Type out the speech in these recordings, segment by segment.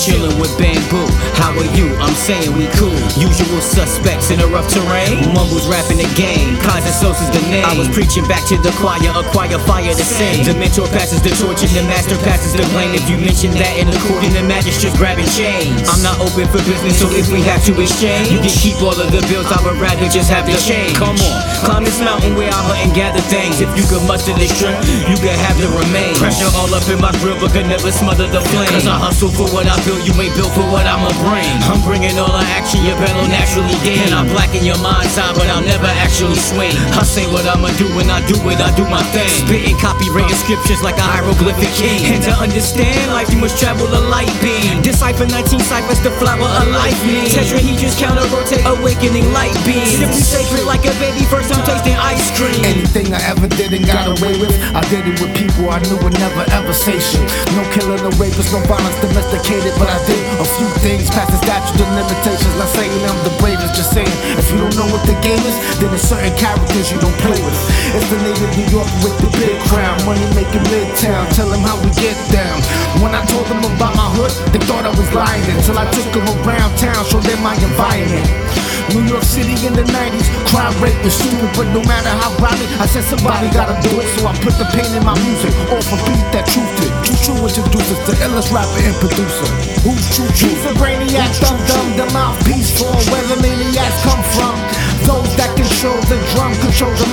chillin' with bamboo. How are you? I'm saying we cool. Usual suspects in a rough terrain. Mumbles rapping the game. Keyser Söze's the name. I was preaching back to the choir, acquire fire to sing. The mentor passes the torch and the master passes the blame. If you mention that in the court, then the magistrate's grabbing chains. I'm not open for business, so if we have to exchange, you can keep all of the bills. I would rather just have the change. Come on, this mountain where I hunt and gather things. If you could muster the strength, you can have the remains. Pressure all up in my grill, but could never smother the flame. Cause I hustle for what I build, you ain't built for what I'ma bring. I'm bringing all the action, your bellow naturally gain. And I blacken your mind's eye, but I'll never actually swing. I say what I'ma do when I do it, I do my thing. Spitting copywritten scriptures like a hieroglyphic king. And to understand life, you must travel a light beam. Decipher 19 ciphers, the flower of life means. Tetrahedrons counter rotate, awakening light beams. Simply sacred like a ever did and got away with, I did it with people I knew would never ever say shit. No killing, no rapist, no violence domesticated, but I did a few things past the statute of limitations. Not saying I'm the bravest, just saying if you don't know what the game is, then there's certain characters you don't play with. It's the native New York with the big crown, money making midtown. Tell them how we get down. When I told them about my hood, they thought I was lying until I took them around town, showed them my environment. New York City in the 90s, crime rate was stupid, but no matter how violent, I said somebody gotta do it, so I put the pain in my music. Off a beat that truth did. True True introduces the illest rapper and producer. Who's True? He's a brainiac, dumb dumb, the mouthpiece for where the maniacs come from. Those that control the drum, control the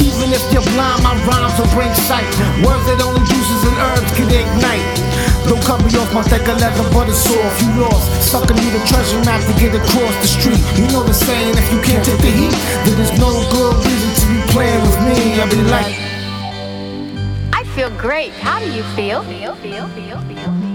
Even if you're blind, my rhymes will bring sight. Words that only juices and herbs can ignite. Don't cut me off my thick of leather, but it's soft. You lost. Sucker need a treasure map to get across the street. You know the saying, if you can't take the heat, then there's no good reason to be playing with me. I be like. I feel great. How do you feel? Feel, feel, feel, feel.